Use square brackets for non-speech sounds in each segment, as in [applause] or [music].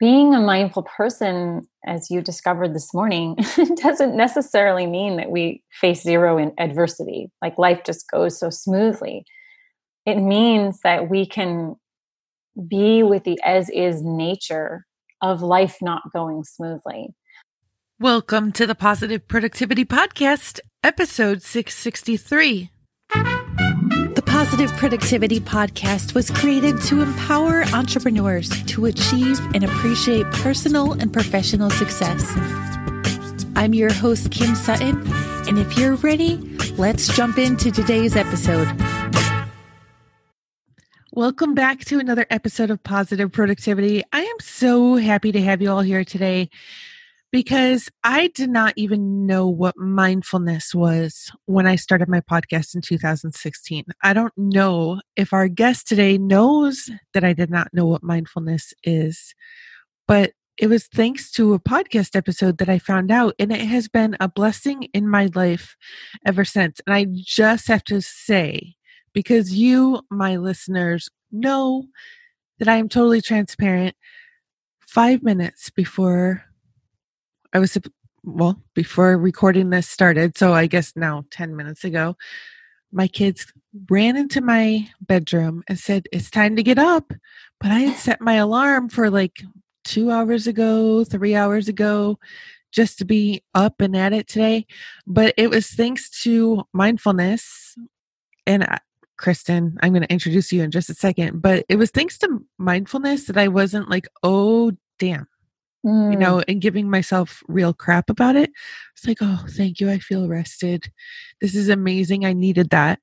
being a mindful person, as you discovered this morning, [laughs] doesn't necessarily mean that we face zero in adversity, like life just goes so smoothly. It means that we can be with the as is nature of life not going smoothly. Welcome to the Positive Productivity Podcast, episode 663. Positive Productivity Podcast was created to empower entrepreneurs to achieve and appreciate personal and professional success. I'm your host, Kim Sutton, and if you're ready, let's jump into today's episode. Welcome back to another episode of Positive Productivity. I am so happy to have you all here today because I did not even know what mindfulness was when I started my podcast in 2016. I don't know if our guest today knows that I did not know what mindfulness is, but it was thanks to a podcast episode that I found out, and it has been a blessing in my life ever since. And I just have to say, because you, my listeners, know that I am totally transparent. Five minutes before I was well before recording this started, so I guess now 10 minutes ago, my kids ran into my bedroom and said, It's time to get up. But I had set my alarm for like two hours ago, three hours ago, just to be up and at it today. But it was thanks to mindfulness. And I, Kristen, I'm going to introduce you in just a second. But it was thanks to mindfulness that I wasn't like, oh, damn, mm. you know, and giving myself real crap about it. It's like, oh, thank you. I feel rested. This is amazing. I needed that.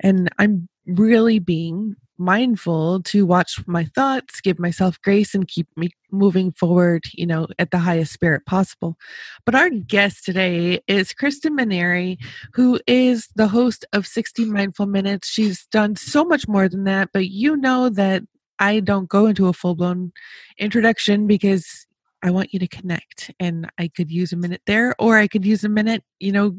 And I'm really being mindful to watch my thoughts, give myself grace, and keep me moving forward, you know, at the highest spirit possible. But our guest today is Kristen Manieri, who is the host of 60 Mindful Minutes. She's done so much more than that, but you know that I don't go into a full blown introduction because I want you to connect. And I could use a minute there, or I could use a minute, you know,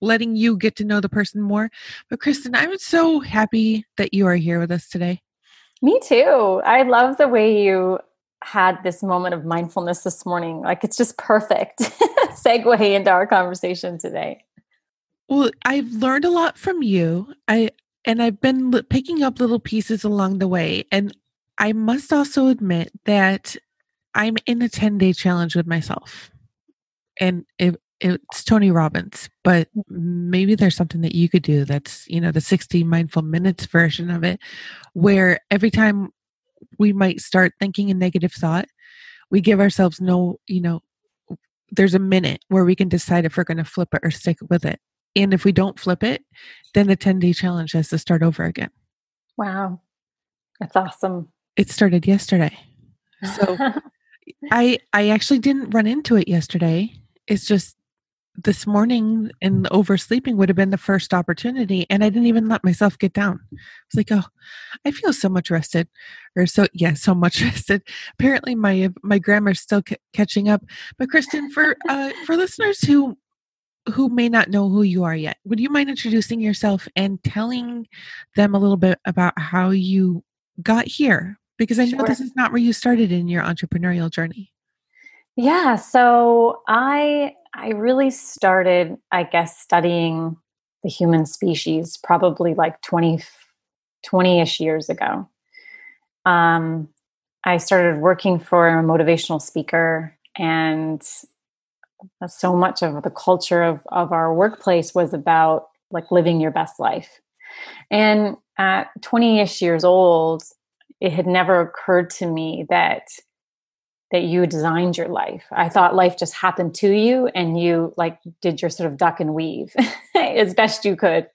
letting you get to know the person more. But Kristen, I'm so happy that you are here with us today. Me too. I love the way you had this moment of mindfulness this morning. Like it's just perfect [laughs] segue into our conversation today. Well, I've learned a lot from you. I and I've been picking up little pieces along the way. And I must also admit that I'm in a 10 day challenge with myself. And it, it's Tony Robbins, but mm. maybe there's something that you could do that's, you know, the 60 mindful minutes version of it, where every time we might start thinking a negative thought, we give ourselves no, you know, there's a minute where we can decide if we're going to flip it or stick with it. And if we don't flip it, then the 10 day challenge has to start over again. Wow. That's awesome. It started yesterday. So [laughs] I I actually didn't run into it yesterday. It's just this morning and oversleeping would have been the first opportunity and I didn't even let myself get down. I was like, "Oh, I feel so much rested." Or so yeah, so much [laughs] rested. Apparently my my grammar's still c- catching up. But Kristen, for uh for listeners who who may not know who you are yet, would you mind introducing yourself and telling them a little bit about how you got here? Because I know sure. this is not where you started in your entrepreneurial journey. Yeah, so I I really started, I guess, studying the human species probably like 20 20ish years ago. Um, I started working for a motivational speaker, and so much of the culture of, of our workplace was about like living your best life. And at 20 ish years old, it had never occurred to me that that you designed your life. I thought life just happened to you and you like did your sort of duck and weave [laughs] as best you could.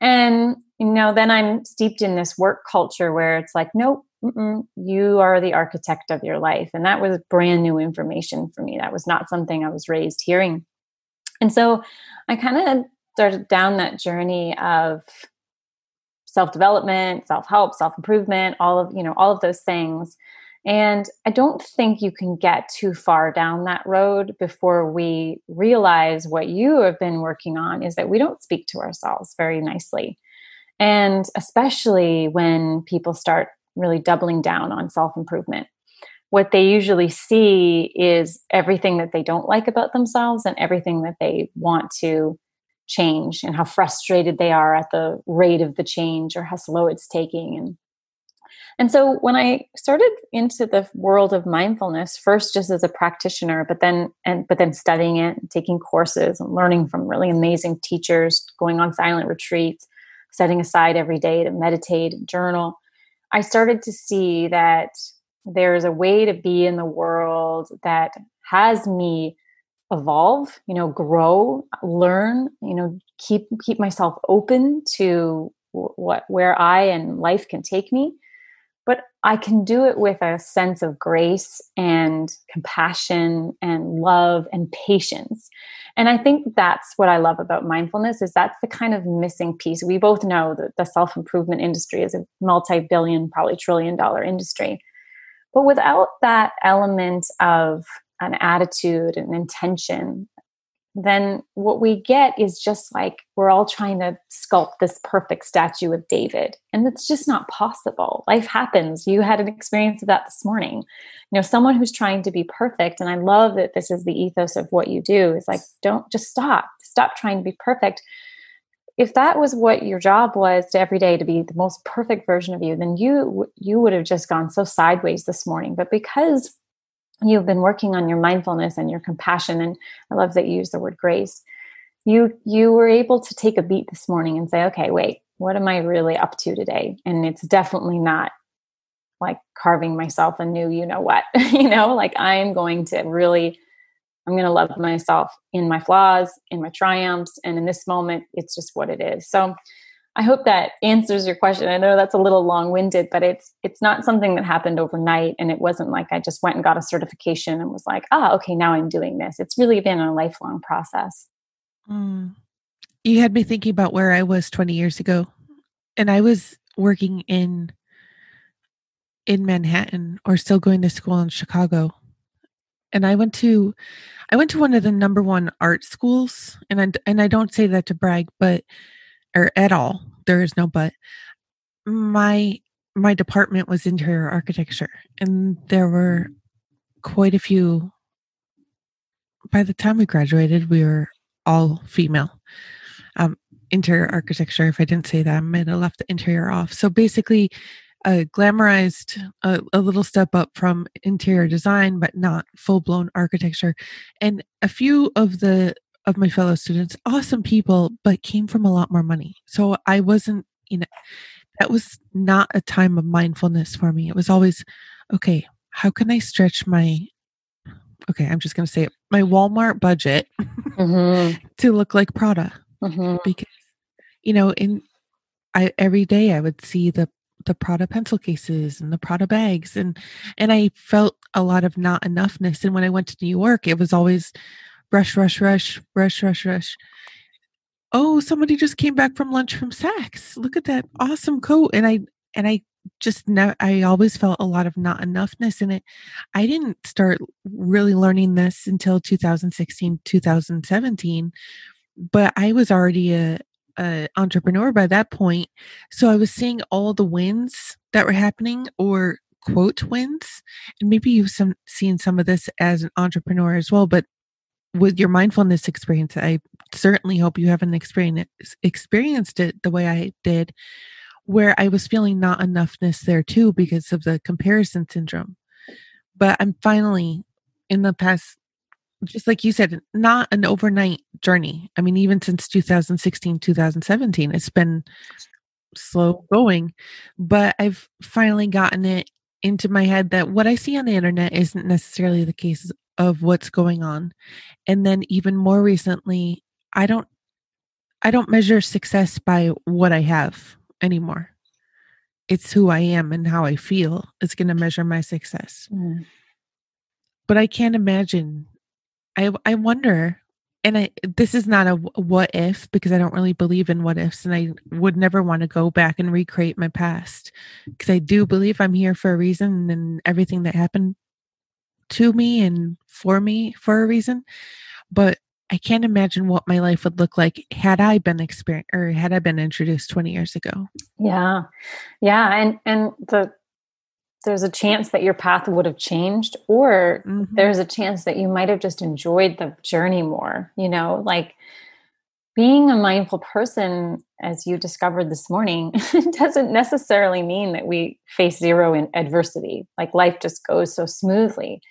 And you know, then I'm steeped in this work culture where it's like, nope, you are the architect of your life. And that was brand new information for me. That was not something I was raised hearing. And so I kind of started down that journey of self development, self help, self improvement, all of, you know, all of those things. And I don't think you can get too far down that road before we realize what you have been working on is that we don't speak to ourselves very nicely. And especially when people start really doubling down on self improvement. what they usually see is everything that they don't like about themselves and everything that they want to change and how frustrated they are at the rate of the change or how slow it's taking. And and so when I started into the world of mindfulness, first just as a practitioner, but then and but then studying it, and taking courses and learning from really amazing teachers, going on silent retreats, setting aside every day to meditate and journal, I started to see that there's a way to be in the world that has me evolve, you know, grow, learn, you know, keep keep myself open to what where I and life can take me but I can do it with a sense of grace and compassion and love and patience. And I think that's what I love about mindfulness is that's the kind of missing piece. We both know that the self-improvement industry is a multi-billion, probably trillion dollar industry. But without that element of an attitude an intention then what we get is just like we're all trying to sculpt this perfect statue of David. And it's just not possible. Life happens. You had an experience of that this morning. You know, someone who's trying to be perfect, and I love that this is the ethos of what you do, is like, don't just stop. Stop trying to be perfect. If that was what your job was to every day to be the most perfect version of you, then you you would have just gone so sideways this morning. But because you've been working on your mindfulness and your compassion and i love that you use the word grace. You you were able to take a beat this morning and say okay wait what am i really up to today? And it's definitely not like carving myself a new you know what [laughs] you know? Like i'm going to really i'm going to love myself in my flaws in my triumphs and in this moment it's just what it is. So I hope that answers your question. I know that's a little long-winded, but it's it's not something that happened overnight and it wasn't like I just went and got a certification and was like, "Ah, okay, now I'm doing this." It's really been a lifelong process. Mm. You had me thinking about where I was 20 years ago. And I was working in in Manhattan or still going to school in Chicago. And I went to I went to one of the number one art schools and I, and I don't say that to brag, but or at all. There is no but. My my department was interior architecture, and there were quite a few. By the time we graduated, we were all female. Um, interior architecture. If I didn't say that, I might have left the interior off. So basically, uh, glamorized a, a, little step up from interior design, but not full blown architecture. And a few of the of my fellow students, awesome people, but came from a lot more money. So I wasn't, you know, that was not a time of mindfulness for me. It was always, okay, how can I stretch my, okay, I'm just going to say it, my Walmart budget mm-hmm. [laughs] to look like Prada? Mm-hmm. Because, you know, in, I, every day I would see the the Prada pencil cases and the Prada bags and and I felt a lot of not enoughness and when I went to New York it was always rush, rush, rush, rush, rush, rush. Oh, somebody just came back from lunch from Saks. Look at that awesome coat. And I and I just never I always felt a lot of not enoughness in it. I didn't start really learning this until 2016, 2017, but I was already a, a entrepreneur by that point. So I was seeing all the wins that were happening or quote wins. And maybe you've some seen some of this as an entrepreneur as well, but with your mindfulness experience, I certainly hope you haven't experienced it the way I did, where I was feeling not enoughness there too because of the comparison syndrome. But I'm finally in the past, just like you said, not an overnight journey. I mean, even since 2016, 2017, it's been slow going, but I've finally gotten it into my head that what I see on the internet isn't necessarily the case of what's going on. And then even more recently, I don't I don't measure success by what I have anymore. It's who I am and how I feel is going to measure my success. Mm. But I can't imagine I I wonder and I this is not a what if because I don't really believe in what ifs and I would never want to go back and recreate my past because I do believe I'm here for a reason and everything that happened to me and for me for a reason. But I can't imagine what my life would look like had I been experienced or had I been introduced 20 years ago. Yeah. Yeah. And and the there's a chance that your path would have changed or mm-hmm. there's a chance that you might have just enjoyed the journey more you know like being a mindful person as you discovered this morning [laughs] doesn't necessarily mean that we face zero in adversity like life just goes so smoothly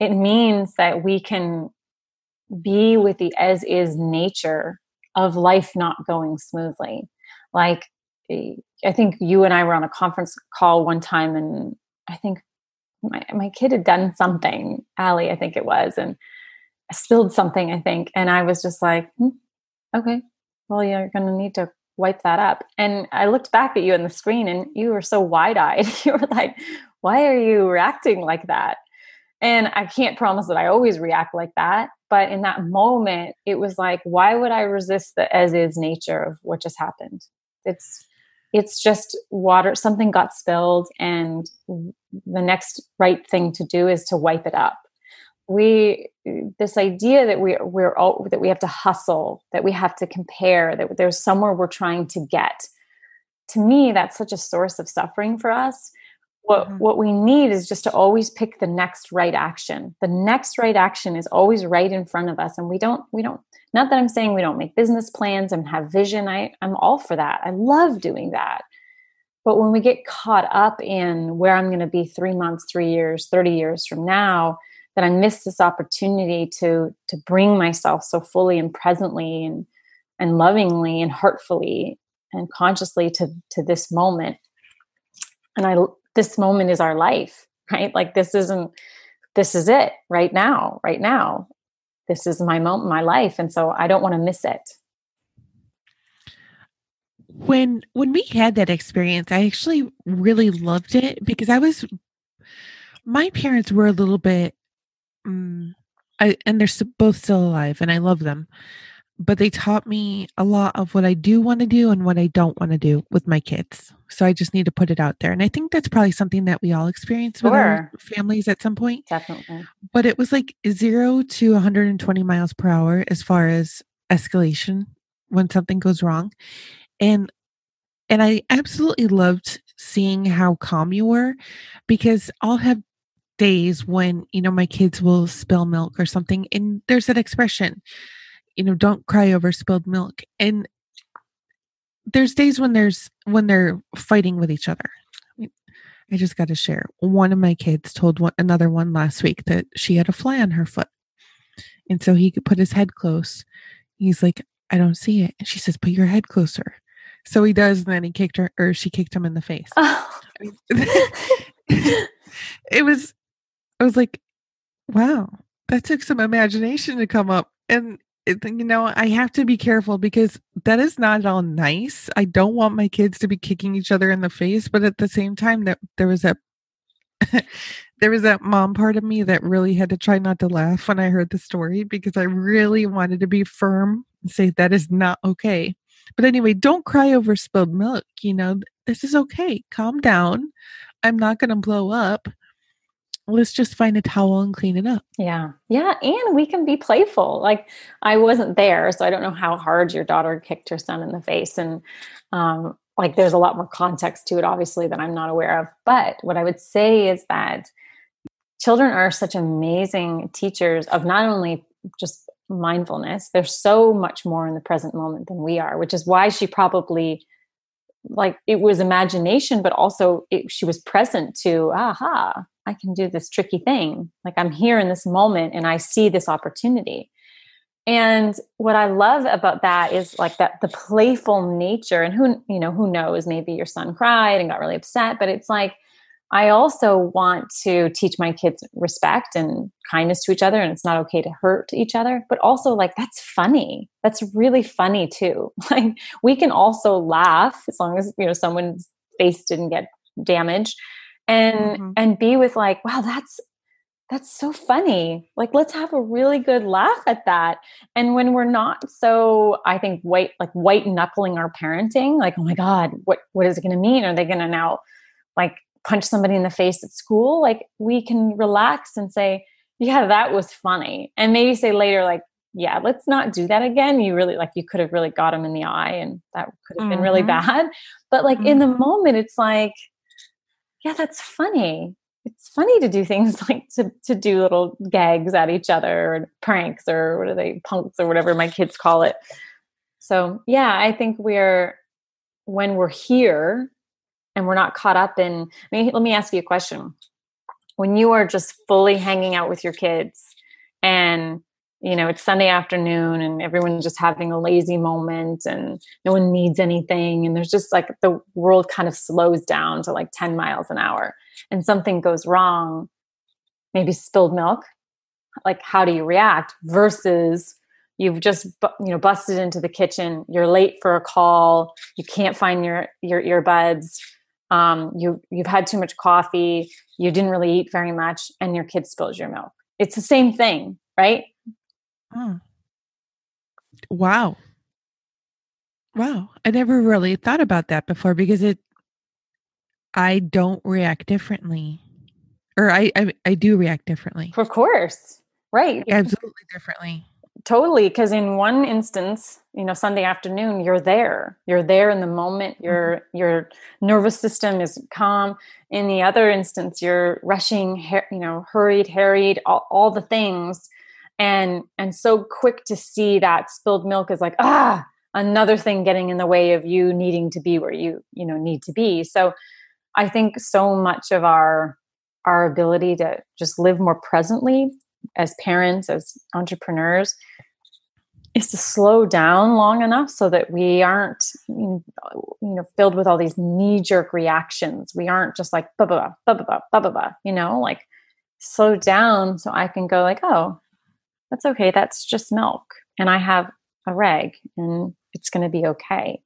it means that we can be with the as is nature of life not going smoothly like eh, I think you and I were on a conference call one time, and I think my, my kid had done something, Allie, I think it was, and spilled something, I think. And I was just like, hmm, okay, well, you're going to need to wipe that up. And I looked back at you on the screen, and you were so wide eyed. [laughs] you were like, why are you reacting like that? And I can't promise that I always react like that. But in that moment, it was like, why would I resist the as is nature of what just happened? It's it's just water something got spilled and the next right thing to do is to wipe it up we this idea that we we're all that we have to hustle that we have to compare that there's somewhere we're trying to get to me that's such a source of suffering for us what mm-hmm. what we need is just to always pick the next right action. The next right action is always right in front of us and we don't we don't not that i'm saying we don't make business plans and have vision. I i'm all for that. I love doing that. But when we get caught up in where i'm going to be 3 months 3 years 30 years from now that i miss this opportunity to to bring myself so fully and presently and and lovingly and heartfully and consciously to to this moment. And i this moment is our life, [laughs] right? Like this isn't this is it right now, right now. This is my moment, my life. And so I don't want to miss it. When when we had that experience, I actually really loved it because I was my parents were a little bit um, I, and they're both still alive and I love them but they taught me a lot of what I do want to do and what I don't want to do with my kids. So I just need to put it out there. And I think that's probably something that we all experience sure. with our families at some point. Definitely. But it was like zero to 120 miles per hour as far as escalation when something goes wrong. And and I absolutely loved seeing how calm you were because I'll have days when, you know, my kids will spill milk or something and there's that expression you know don't cry over spilled milk and there's days when there's when they're fighting with each other mm. I just got to share. One of my kids told one another one last week that she had a fly on her foot. And so he could put his head close. He's like, I don't see it. And she says, Put your head closer. So he does, and then he kicked her or she kicked him in the face. Oh. [laughs] [laughs] it was I was like, wow, that took some imagination to come up. And you know, I have to be careful because that is not at all nice. I don't want my kids to be kicking each other in the face, but at the same time, that there was that [laughs] there was that mom part of me that really had to try not to laugh when I heard the story because I really wanted to be firm and say that is not okay. But anyway, don't cry over spilled milk. You know, this is okay. Calm down. I'm not going to blow up let's just find a towel and clean it up. Yeah. Yeah. And we can be playful. Like I wasn't there, so I don't know how hard your daughter kicked her son in the face. And um, like there's a lot more context to it, obviously, that I'm not aware of. But what I would say is that children are such amazing teachers of not only just mindfulness, they're so much more in the present moment than we are, which is why she probably like it was imagination but also it, she was present to aha I can do this tricky thing. Like I'm here in this moment and I see this opportunity. And what I love about that is like that the playful nature and who you know who knows maybe your son cried and got really upset but it's like I also want to teach my kids respect and kindness to each other and it's not okay to hurt each other but also like that's funny that's really funny too [laughs] like we can also laugh as long as you know someone's face didn't get damaged and mm-hmm. and be with like wow that's that's so funny like let's have a really good laugh at that and when we're not so i think white like white knuckling our parenting like oh my god what what is it going to mean are they going to now like punch somebody in the face at school like we can relax and say yeah that was funny and maybe say later like yeah let's not do that again you really like you could have really got him in the eye and that could have mm-hmm. been really mm-hmm. bad but like mm-hmm. in the moment it's like yeah, that's funny. It's funny to do things [laughs] like to, to do little gags at each other or pranks or what are they, punks or whatever my kids call it. So, yeah, I think we're, when we're here and we're not caught up in, I mean, let me ask you a question. When you are just fully hanging out with your kids and you know it's sunday afternoon and everyone's just having a lazy moment and no one needs anything. And there's just like the world kind of slows down to like 10 miles an hour. And something goes wrong maybe spilled milk like how do you react versus you've just you know busted into the kitchen you're late for a call you can't find your your earbuds um, you you've had too much coffee you didn't really eat very much and your kid spills your milk. It's the same thing right Oh. Wow. Wow. I never really thought about that before because it I don't react differently. Or I I, I do react differently. Of course. Right. Absolutely differently. Totally. Because in one instance, you know, Sunday afternoon, you're there. You're there in the moment. Mm-hmm. Your mm-hmm. your nervous system is calm. In the other instance, you're rushing, you know, hurried, harried, all, all the things and and so quick to see that spilled milk is like ah another thing getting in the way of you needing to be where you you know need to be. So i think so much of our our ability to just live more presently as parents as entrepreneurs is to slow down long enough so that we aren't you know filled with all these knee jerk reactions. We aren't just like blah blah blah blah blah blah blah you know like slow down so i can go like oh that's okay. That's just milk. And I have a reg and it's going to be okay.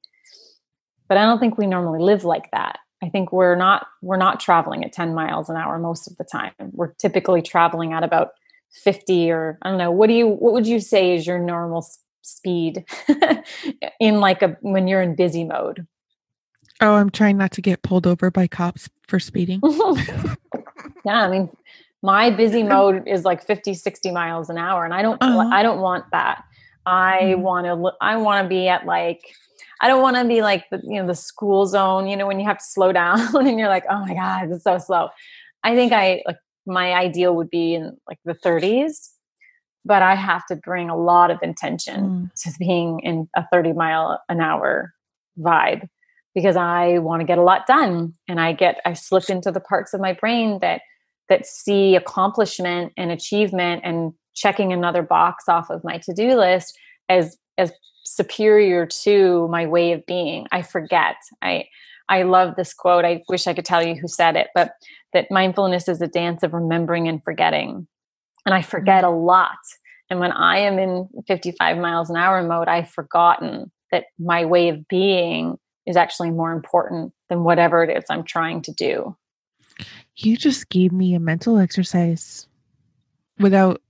But I don't think we normally live like that. I think we're not we're not traveling at 10 miles an hour most of the time. We're typically traveling at about 50 or I don't know. What do you what would you say is your normal speed [laughs] in like a when you're in busy mode? Oh, I'm trying not to get pulled over by cops for speeding. [laughs] yeah, I mean my busy mode is like 50 60 miles an hour and i don't uh-huh. i don't want that i mm-hmm. want to i want to be at like i don't want to be like the you know the school zone you know when you have to slow [laughs] down and you're like oh my god it's so slow i think i like my ideal would be in like the 30s but i have to bring a lot of intention mm. to being in a 30 mile an hour vibe because i want to get a lot done and i get i slip into the parts of my brain that that see accomplishment and achievement and checking another box off of my to-do list as as superior to my way of being. I forget. I i love this quote. I wish i could tell you who said it but that mindfulness is a dance of remembering and forgetting. And i forget a lot. And when i am in 55 miles an hour mode i've forgotten that my way of being is actually more important than whatever it is i'm trying to do you just gave me a mental exercise without,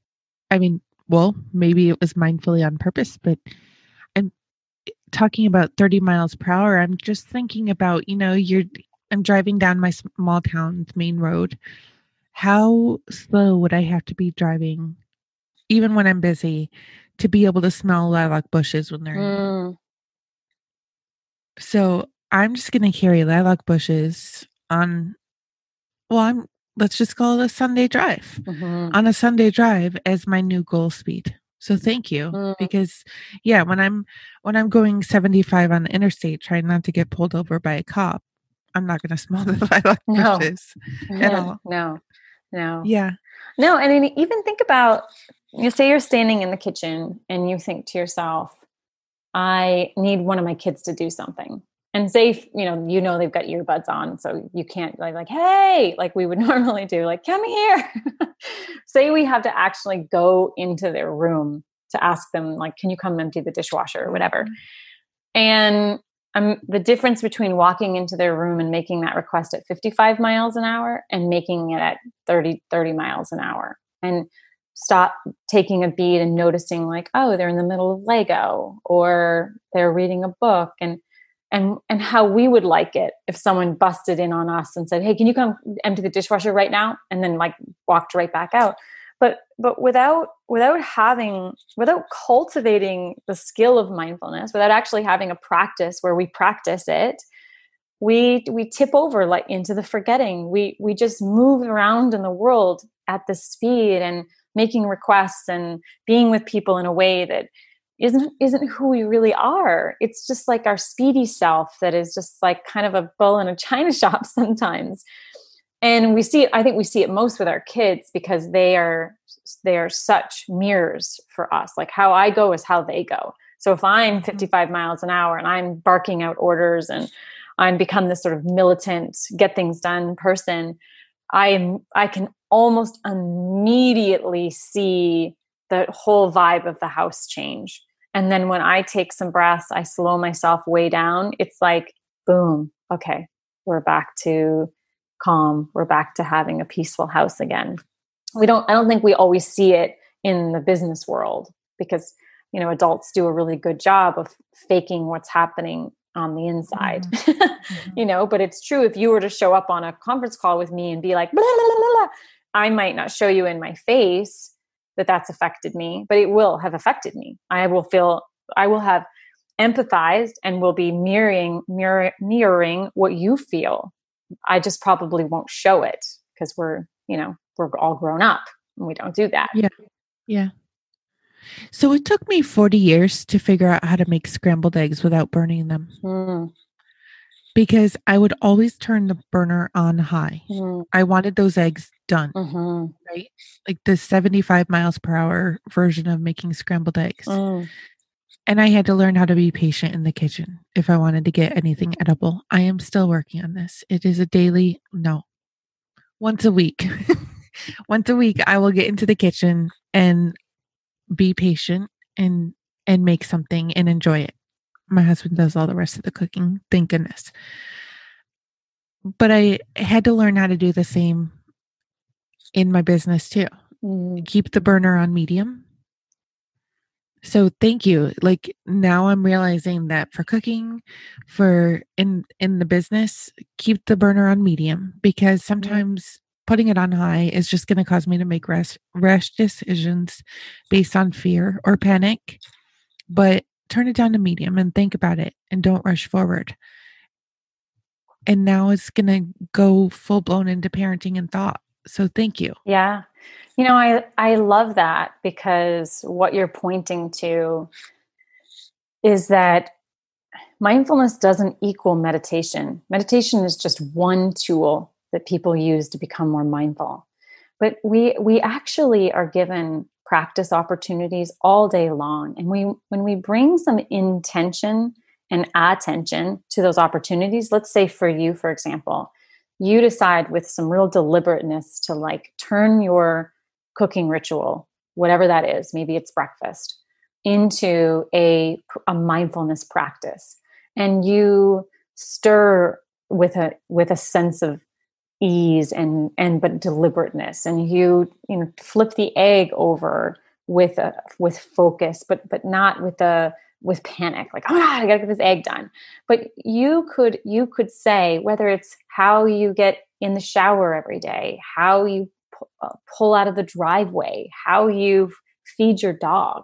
I mean, well, maybe it was mindfully on purpose, but I'm talking about 30 miles per hour. I'm just thinking about, you know, you're, I'm driving down my small town's main road. How slow would I have to be driving, even when I'm busy, to be able to smell lilac bushes when they're mm. So I'm just going to carry lilac bushes on well, I'm let's just call it a Sunday drive mm-hmm. on a Sunday drive as my new goal speed. So thank you mm. because yeah, when I'm when I'm going 75 on the interstate trying not to get pulled over by a cop, I'm not going [laughs] to smell the lilac no. bushes at all. No. No. Yeah. No, and even think about you say you're standing in the kitchen and you think to yourself, I need one of my kids to do something and say you know you know they've got earbuds on so you can't like like hey like we would [laughs] normally do like come here. [laughs] Say we have to actually go into their room to ask them like can you come empty the dishwasher? or whatever. Mm-hmm. and um, the difference between walking into their room and making that request at 55 miles an hour and making it at 30 30 miles an hour. And stop taking a beat and noticing like oh they're in the middle of lego or they're reading a book and and and how we would like it if someone busted in on us and said hey can you come empty the dishwasher right now? and then like walked right back out. But but without without having without cultivating the skill of mindfulness without actually having a practice where we practice it we we tip over like into the forgetting. We we just move around in the world at the speed and making requests and being with people in a way that isn't isn't who we really are. It's just like our speedy self that is just like kind of a bull in a china [laughs] shop sometimes. And we see it i think we see it most with our kids because they are they are such mirrors for us. Like how i go is how they go. So if i'm mm-hmm. 55 miles an hour and i'm barking out orders and i'm become this sort of militant get things done person i am i can almost immediately see the whole vibe of the house change and then when I take some breaths, I slow myself way down. It's like, boom, okay, we're back to calm. We're back to having a peaceful house again. We don't, I don't think we always see it in the business world because, you know, adults do a really good job of faking what's happening on the inside, mm-hmm. mm-hmm. [laughs] you know, but it's true. If you were to show up on a conference call with me and be like, blah, blah, blah, I might not show you in my face that that's affected me, but it will have affected me. I will feel, I will have empathized and will be mirroring, mirror, mirroring what you feel. I just probably won't show it because we're, you know, we're all grown up and we don't do that. Yeah. Yeah. So it took me 40 years to figure out how to make scrambled eggs without burning them. Mm. Because I would always turn the burner on high. Mm. I wanted those eggs done. Mm-hmm. Right? Like the 75 miles per hour version of making scrambled eggs. Mm. And I had to learn how to be patient in the kitchen if I wanted to get anything edible. I am still working on this. It is a daily, no, once a week. [laughs] once a week, I will get into the kitchen and be patient and and make something and enjoy it. My husband does all the rest of the cooking, thank goodness. But I had to learn how to do the same in my business too. Mm. Keep the burner on medium. So thank you. Like now I'm realizing that for cooking, for in in the business, keep the burner on medium because sometimes putting it on high is just going to cause me to make rash rash decisions based on fear or panic. But turn it down to medium and think about it and don't rush forward. And now it's going to go full blown into parenting and thought. So thank you. Yeah. You know, I I love that because what you're pointing to is that mindfulness doesn't equal meditation. Meditation is just one tool that people use to become more mindful. But we we actually are given practice opportunities all day long and we when we bring some intention and attention to those opportunities, let's say for you for example, you decide with some real deliberateness to like turn your cooking ritual, whatever that is, maybe it's breakfast, into a, a mindfulness practice. And you stir with a with a sense of ease and and but deliberateness. And you you know flip the egg over with a with focus but but not with a with panic like oh god i gotta get this egg done. But you could you could say whether it's how you get in the shower every day how you uh, pull out of the driveway how you feed your dog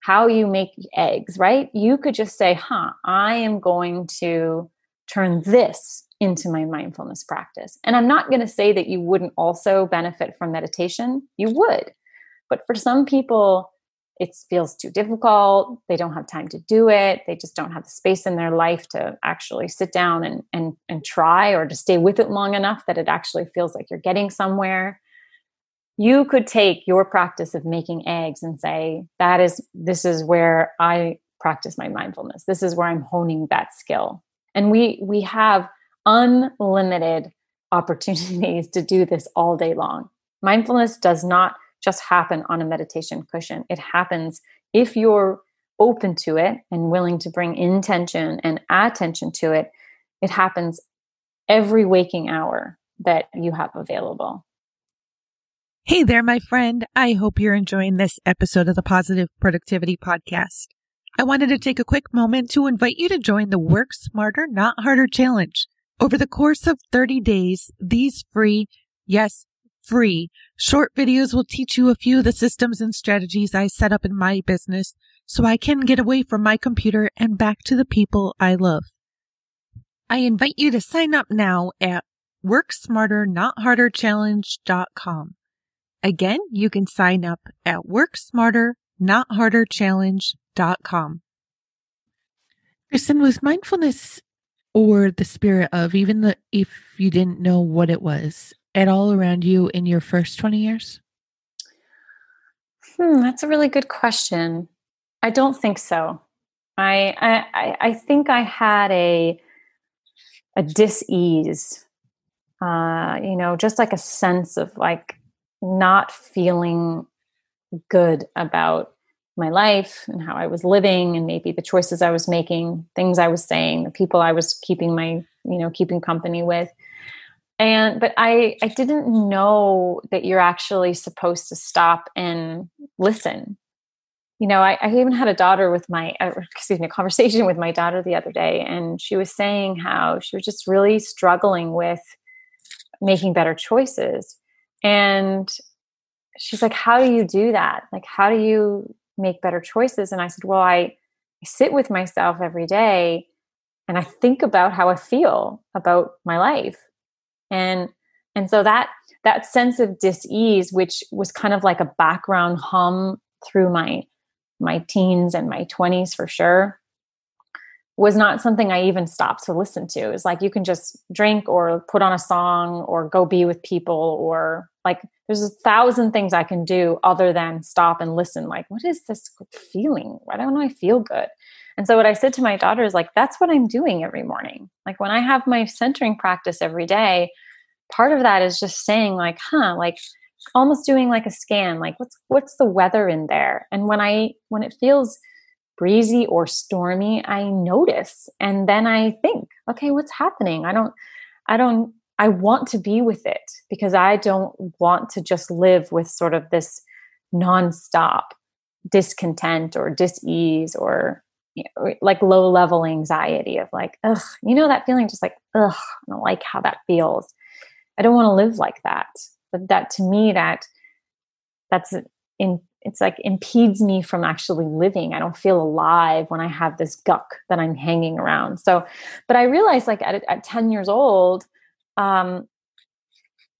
how you make eggs right? You could just say huh i am going to turn this into my mindfulness practice. And i'm not going to say that you wouldn't also benefit from meditation. You would. But for some people it feels too difficult. They don't have time to do it. They just don't have the space in their life to actually sit down and and and try or to stay with it long enough that it actually feels like you're getting somewhere. You could take your practice of making eggs and say that is this is where i practice my mindfulness. This is where i'm honing that skill. And we we have unlimited opportunities to do this all day long mindfulness does not just happen on a meditation cushion. It happens if you're open to it and willing to bring intention and attention to it. It happens every waking hour that you have available. Hey there, my friend. I hope you're enjoying this episode of the Positive Productivity Podcast. I wanted to take a quick moment to invite you to join the Work Smarter, Not Harder Challenge. Over the course of 30 days, these free, yes, free. Short videos will teach you a few of the systems and strategies I set up in my business so I can get away from my computer and back to the people I love. I invite you to sign up now at worksmarternotharderchallenge.com. Again, you can sign up at worksmarternotharderchallenge.com. Kristen, was mindfulness or the spirit of, even the, if you didn't know what it was, at all around you in your first 20 years? Hmm, that's a really good question. I don't think so. I I I think I had a a dis-ease, uh, you know, just like a sense of like not feeling good about my life and how I was living and maybe the choices I was making, things I was saying, the people I was keeping my, you know, keeping company with. And but I I didn't know that you're actually supposed to stop and listen. You know, I, I even had a daughter with my, uh, excuse me, a conversation with my daughter the other day, and she was saying how she was just really struggling with making better choices. And she's like, How do you do that? Like, how do you make better choices? And I said, Well, I, I sit with myself every day and I think about how I feel about my life. And and so that that sense of dis-ease, which was kind of like a background hum through my my teens and my 20s for sure, was not something I even stopped to listen to. It's like you can just drink or put on a song or go be with people or like there's a thousand things I can do other than stop and listen. Like, what is this feeling? Why don't I feel good? And so what I said to my daughter is like, that's what I'm doing every morning. Like when I have my centering practice every day, part of that is just saying like, huh, like almost doing like a scan, like what's what's the weather in there? And when I when it feels breezy or stormy, I notice and then I think, okay, what's happening? I don't I don't I want to be with it because I don't want to just live with sort of this nonstop discontent or dis-ease or you know, like low level anxiety of like, ugh, you know, that feeling just like, ugh, I don't like how that feels. I don't want to live like that. But that to me, that that's in it's like impedes me from actually living. I don't feel alive when I have this guck that I'm hanging around. So, but I realized like at, at 10 years old, um,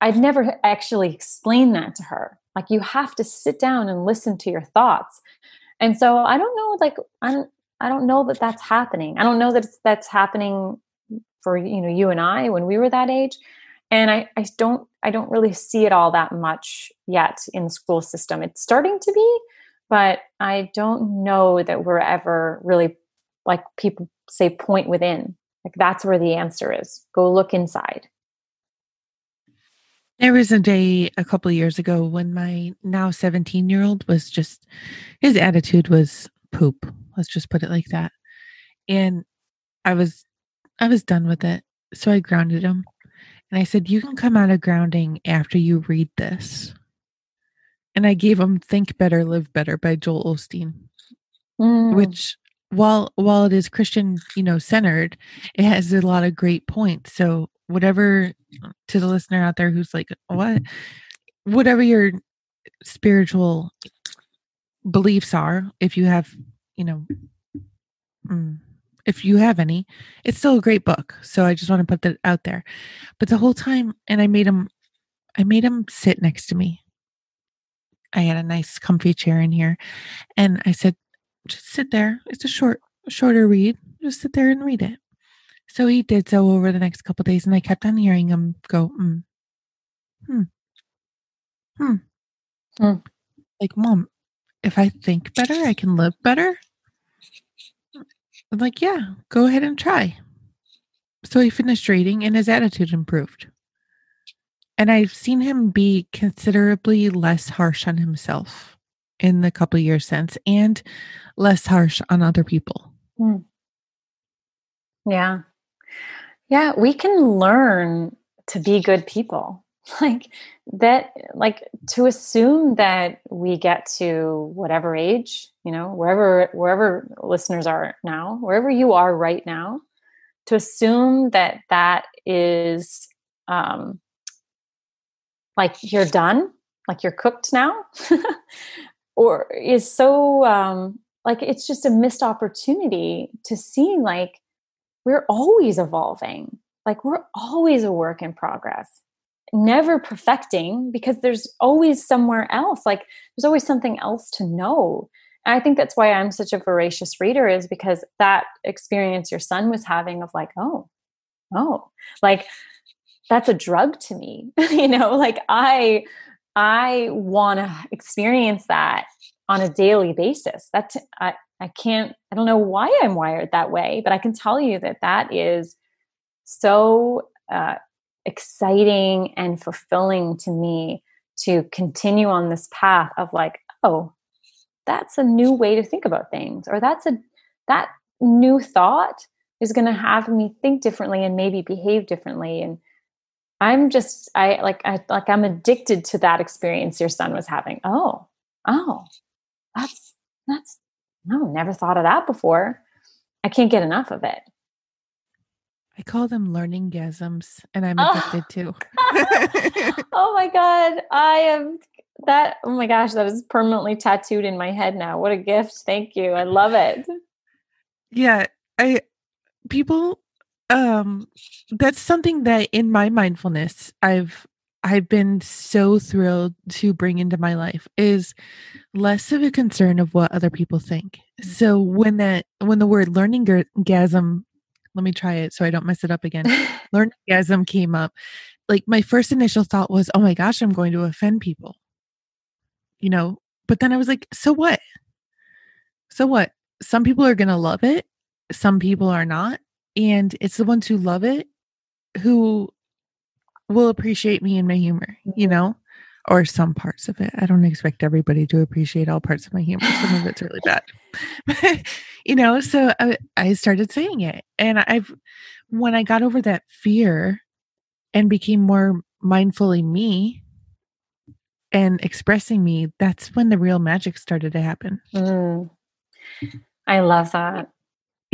I'd never actually explained that to her. Like you have to sit down and listen to your thoughts. And so I don't know, like I'm, I don't know that that's happening. I don't know that that's happening for you know you and I when we were that age and I, I don't i don't really see it all that much yet in the school system it's starting to be but i don't know that we're ever really like people say point within like that's where the answer is go look inside there was a day a couple years ago when my now 17 year old was just his attitude was poop let's just put it like that and i was i was done with it so i grounded him and I said, You can come out of grounding after you read this. And I gave him Think Better, Live Better by Joel Osteen, mm. which while while it is Christian, you know, centered, it has a lot of great points. So whatever to the listener out there who's like, what whatever your spiritual beliefs are, if you have, you know, mm, if you have any. It's still a great book. So I just want to put that out there. But the whole time, and I made him, I made him sit next to me. I had a nice comfy chair in here. And I said, just sit there. It's a short, shorter read. Just sit there and read it. So he did so over the next couple days, and I kept on hearing him go, mm, hmm, hmm, hmm. Like, mom, if I think better, I can live better. I'm like, yeah, go ahead and try. So he finished reading and his attitude improved. And I've seen him be considerably less harsh on himself in the couple years since and less harsh on other people. Hmm. Yeah. Yeah, we can learn to be good people. [laughs] like that like to assume that we get to whatever age you know wherever wherever listeners are now wherever you are right now to assume that that is um like you're done like you're cooked now [laughs] or is so um like it's just a missed opportunity to see like we're always evolving. Like we're always a work in progress, never perfecting because there's always somewhere else. Like there's always something else to know. And I think that's why I'm such a voracious reader, is because that experience your son was having of like, oh, oh, like that's a drug to me. [laughs] you know, like I I want to experience that on a daily basis. That's I I can't I don't know why I'm wired that way, but I can tell you that that is so uh, exciting and fulfilling to me to continue on this path of like, oh, that's a new way to think about things, or that's a that new thought is going to have me think differently and maybe behave differently and I'm just I like I like I'm addicted to that experience your son was having. Oh, oh, that's that's no, never thought of that before. I can't get enough of it. I call them learning gasms and I'm addicted too. [laughs] [laughs] oh my god. I am that oh my gosh, that is permanently tattooed in my head now. What a gift. Thank you. I love it. Yeah. I people um that's something that in my mindfulness I've I've been so thrilled to bring into my life is less of a concern of what other people think. Mm. So when that when the word learning gasm, let me try it so I don't mess it up again. [laughs] learning gasm came up. Like my first initial thought was, "Oh my gosh, I'm going to offend people." You know, but then I was like, "So what? So what? Some people are going to love it, some people are not, and it's the ones who love it who will appreciate me and my humor, you mm-hmm. know, or some parts of it. I don't expect everybody to appreciate all parts of my humor. Some of it's really bad, [laughs] you know. So I, I started saying it, and I've when I got over that fear and became more mindfully me and expressing me, that's when the real magic started to happen. Mm. I love that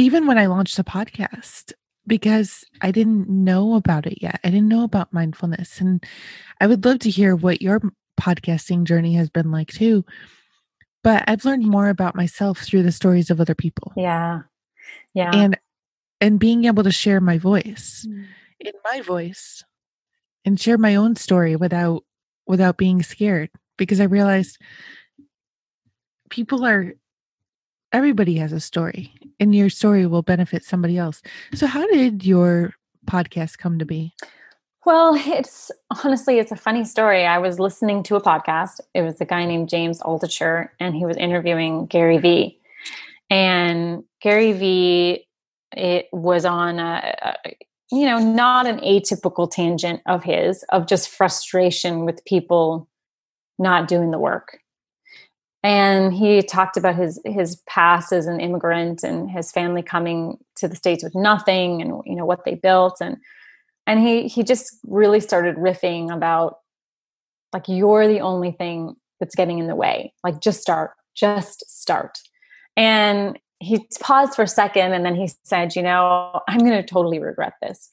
even when I launched a podcast, because I didn't know about it yet. I didn't know about mindfulness. And I would love to hear what your podcasting journey has been like too. But I've learned more about myself through the stories of other people. Yeah. Yeah. And and being able to share my voice mm. in my voice and share my own story without without being scared because I realized people are everybody has a story and your story will benefit somebody else. So how did your podcast come to be? Well, it's honestly, it's a funny story. I was listening to a podcast. It was a guy named James Altucher, and he was interviewing Gary Vee. And Gary Vee, it was on a, a, you know, not an atypical tangent of his of just frustration with people not doing the work and he talked about his his past as an immigrant and his family coming to the states with nothing and you know what they built. And and he he just really started riffing about like you're the only thing that's getting in the way. Like just start just start. And he paused for a second and then he said you know i'm going to totally regret this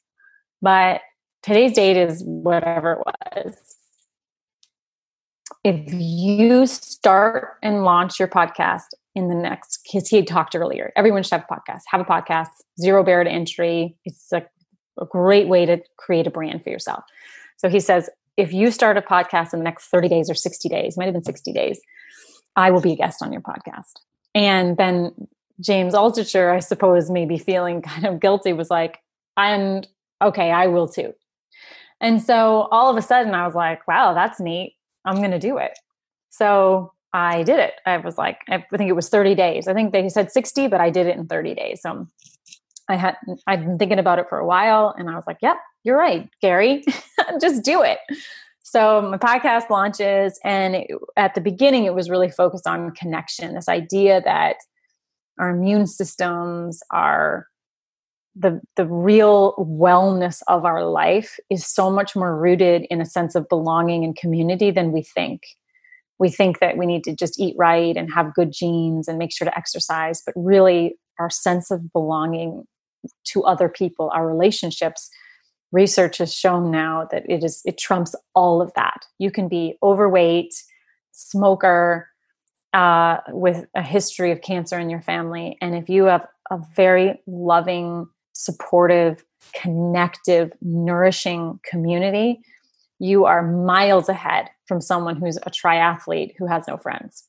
but today's date is whatever it was if you start and launch your podcast in the next because he had talked earlier everyone should have a podcast. Have a podcast zero barrier to entry. It's a, a great way to create a brand for yourself. So he says if you start a podcast in the next 30 days or 60 days might have been 60 days i will be a guest on your podcast. And then james altucher i suppose maybe feeling [laughs] kind of guilty was like and okay i will too. And so all of a sudden i was like wow that's neat I'm going to do it. So I did it. I was like, I think it was 30 days. I think they said 60, but I did it in 30 days. So I had, I'd been thinking about it for a while and I was like, yep, you're right, Gary, [laughs] just do it. So my podcast launches and it, at the beginning, it was really focused on connection, this idea that our immune systems are the the real wellness of our life is so much more rooted in a sense of belonging and community than we think. We think that we need to just eat right and have good genes and make sure to exercise but really our sense of belonging to other people our relationships research has shown now that it is it trumps all of that. You can be overweight smoker uh, with a history of cancer in your family and if you have a very loving supportive, connective, nourishing community, you are miles ahead from someone who's a triathlete who has no friends.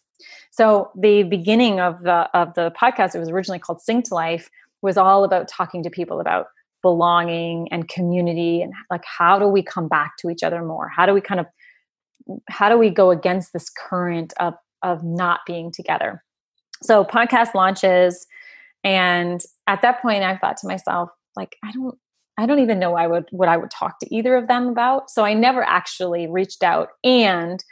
So the beginning of the of the podcast, it was originally called Sing to Life, was all about talking to people about belonging and community and like how do we come back to each other more? How do we kind of how do we go against this current of of not being together? So podcast launches and at that point I thought to myself like I don't I don't even know I would what I would talk to either of them about. So I never actually reached out and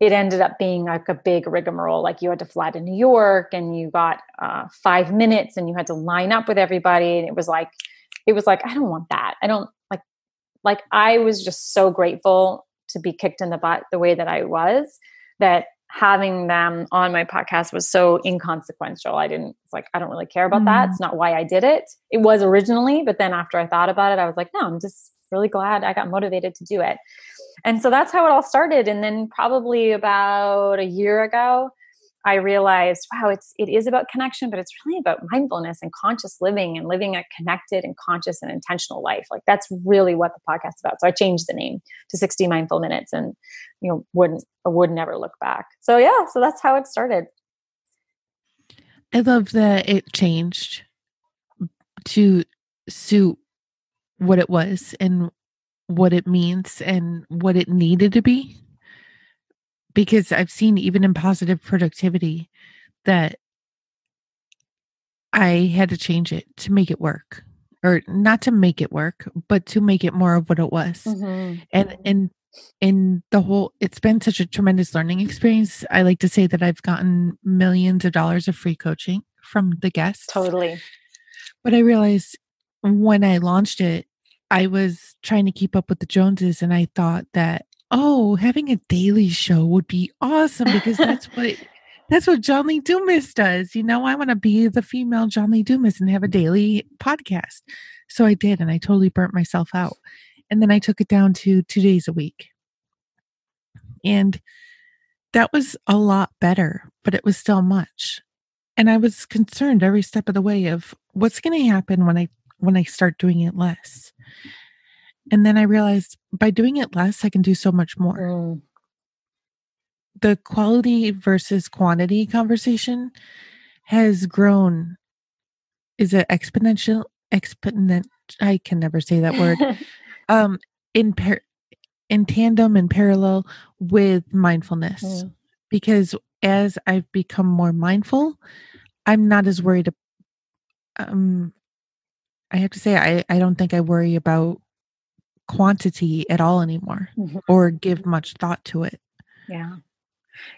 it ended up being like a big rigmarole. Like you had to fly to New York and you got uh, five minutes and you had to line up with everybody. And it was like, it was like, I don't want that. I don't like, like I was just so grateful to be kicked in the butt the way that I was that having them on my podcast was so inconsequential. I didn't, it's like, I don't really care about mm. that. It's not why I did it. It was originally, but then after I thought about it, I was like, no, I'm just really glad I got motivated to do it. And so that's how it all started. And then probably about a year ago, I realized, wow, it's it is about connection, but it's really about mindfulness and conscious living and living a connected and conscious and intentional life. Like that's really what the podcast is about. So I changed the name to 60 Mindful Minutes and you know, wouldn't would never look back. So yeah, so that's how it started. I love that it changed to suit what it was and what it means and what it needed to be because i've seen even in positive productivity that i had to change it to make it work or not to make it work but to make it more of what it was mm-hmm. and mm-hmm. and in the whole it's been such a tremendous learning experience i like to say that i've gotten millions of dollars of free coaching from the guests totally but i realized when i launched it I was trying to keep up with the Joneses and I thought that, oh, having a daily show would be awesome because [laughs] that's what that's what John Lee Dumas does. You know, I want to be the female John Lee Dumas and have a daily podcast. So I did, and I totally burnt myself out. And then I took it down to two days a week. And that was a lot better, but it was still much. And I was concerned every step of the way of what's going to happen when I when I start doing it less. And then I realized by doing it less, I can do so much more. Mm. The quality versus quantity conversation has grown. Is it exponential? Exponent. I can never say that word. [laughs] um, in par- in tandem and parallel with mindfulness, mm. because as I've become more mindful, I'm not as worried. Um, I have to say, I, I don't think I worry about quantity at all anymore mm-hmm. or give much thought to it. Yeah.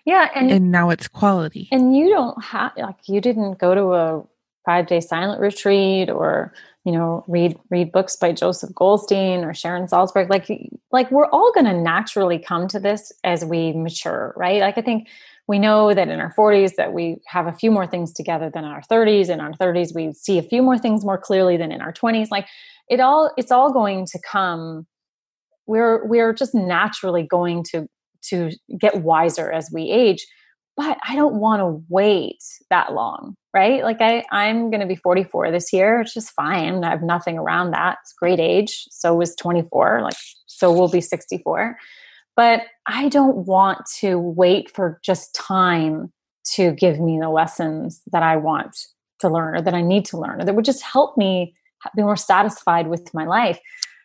Yeah. And, and now it's quality. And you don't have, like, you didn't go to a five day silent retreat or, you know, read, read books by Joseph Goldstein or Sharon Salzberg. Like, like we're all going to naturally come to this as we mature, right? Like, I think we know that in our 40s that we have a few more things together than in our 30s in our 30s we see a few more things more clearly than in our 20s like it all it's all going to come. We're we're just naturally going to to get wiser as we age but i don't want to wait that long right? Like i i'm going to be 44 this year. It's just fine. I have nothing around that. It's great age. So was 24 like so we'll be 64 but I don't want to wait for just time to give me the lessons that I want to learn or that I need to learn or that would just help me be more satisfied with my life.